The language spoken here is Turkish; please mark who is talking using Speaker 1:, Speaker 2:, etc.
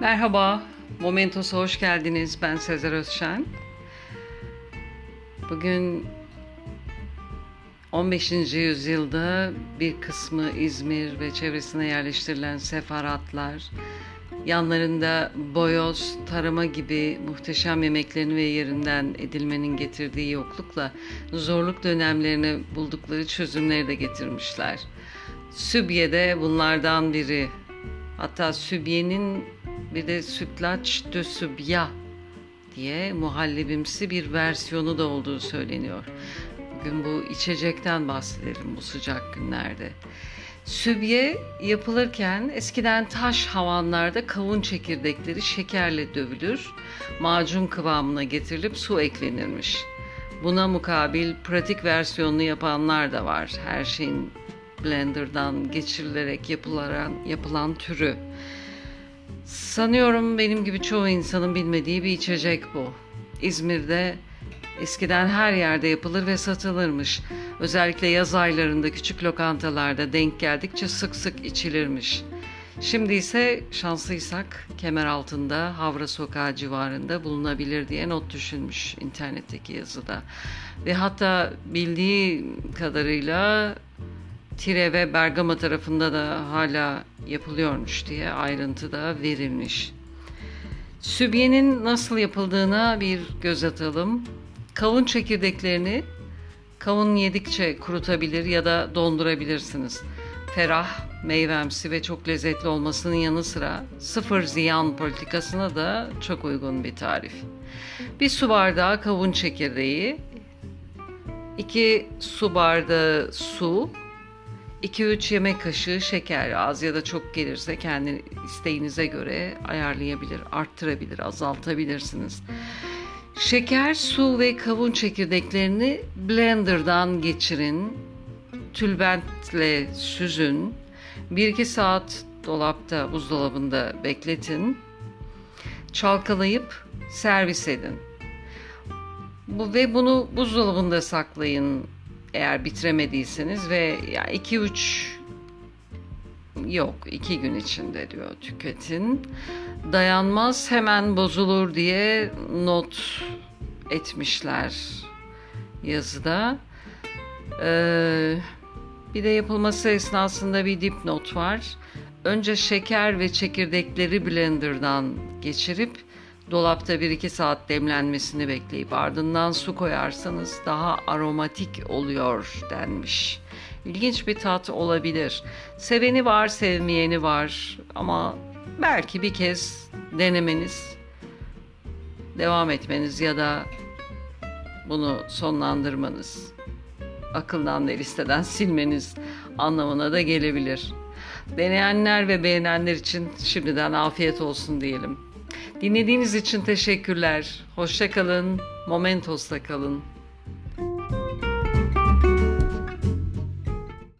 Speaker 1: Merhaba, Momentos'a hoş geldiniz. Ben Sezer Özşen. Bugün 15. yüzyılda bir kısmı İzmir ve çevresine yerleştirilen sefaratlar, yanlarında boyoz, tarama gibi muhteşem yemeklerini ve yerinden edilmenin getirdiği yoklukla zorluk dönemlerini buldukları çözümleri de getirmişler. Sübye de bunlardan biri. Hatta Sübye'nin bir de sütlaç de sübya diye muhallebimsi bir versiyonu da olduğu söyleniyor. Bugün bu içecekten bahsedelim bu sıcak günlerde. Sübye yapılırken eskiden taş havanlarda kavun çekirdekleri şekerle dövülür, macun kıvamına getirilip su eklenirmiş. Buna mukabil pratik versiyonunu yapanlar da var. Her şeyin blenderdan geçirilerek yapılan, yapılan türü. Sanıyorum benim gibi çoğu insanın bilmediği bir içecek bu. İzmir'de eskiden her yerde yapılır ve satılırmış. Özellikle yaz aylarında küçük lokantalarda denk geldikçe sık sık içilirmiş. Şimdi ise şanslıysak kemer altında Havra Sokağı civarında bulunabilir diye not düşünmüş internetteki yazıda. Ve hatta bildiği kadarıyla Tire ve Bergama tarafında da hala yapılıyormuş diye ayrıntı da verilmiş. Sübyenin nasıl yapıldığına bir göz atalım. Kavun çekirdeklerini kavun yedikçe kurutabilir ya da dondurabilirsiniz. Ferah, meyvemsi ve çok lezzetli olmasının yanı sıra sıfır ziyan politikasına da çok uygun bir tarif. Bir su bardağı kavun çekirdeği, 2 su bardağı su, 2-3 yemek kaşığı şeker az ya da çok gelirse kendi isteğinize göre ayarlayabilir, arttırabilir, azaltabilirsiniz. Şeker, su ve kavun çekirdeklerini blenderdan geçirin. Tülbentle süzün. 1-2 saat dolapta, buzdolabında bekletin. Çalkalayıp servis edin. Bu ve bunu buzdolabında saklayın eğer bitiremediyseniz ve 2-3 yok 2 gün içinde diyor tüketin. Dayanmaz hemen bozulur diye not etmişler yazıda. Ee, bir de yapılması esnasında bir dipnot var. Önce şeker ve çekirdekleri blenderdan geçirip Dolapta 1-2 saat demlenmesini bekleyip ardından su koyarsanız daha aromatik oluyor denmiş. İlginç bir tat olabilir. Seveni var, sevmeyeni var ama belki bir kez denemeniz, devam etmeniz ya da bunu sonlandırmanız, akıldan ve listeden silmeniz anlamına da gelebilir. Deneyenler ve beğenenler için şimdiden afiyet olsun diyelim. Dinlediğiniz için teşekkürler. Hoşça kalın. Momentos'ta kalın.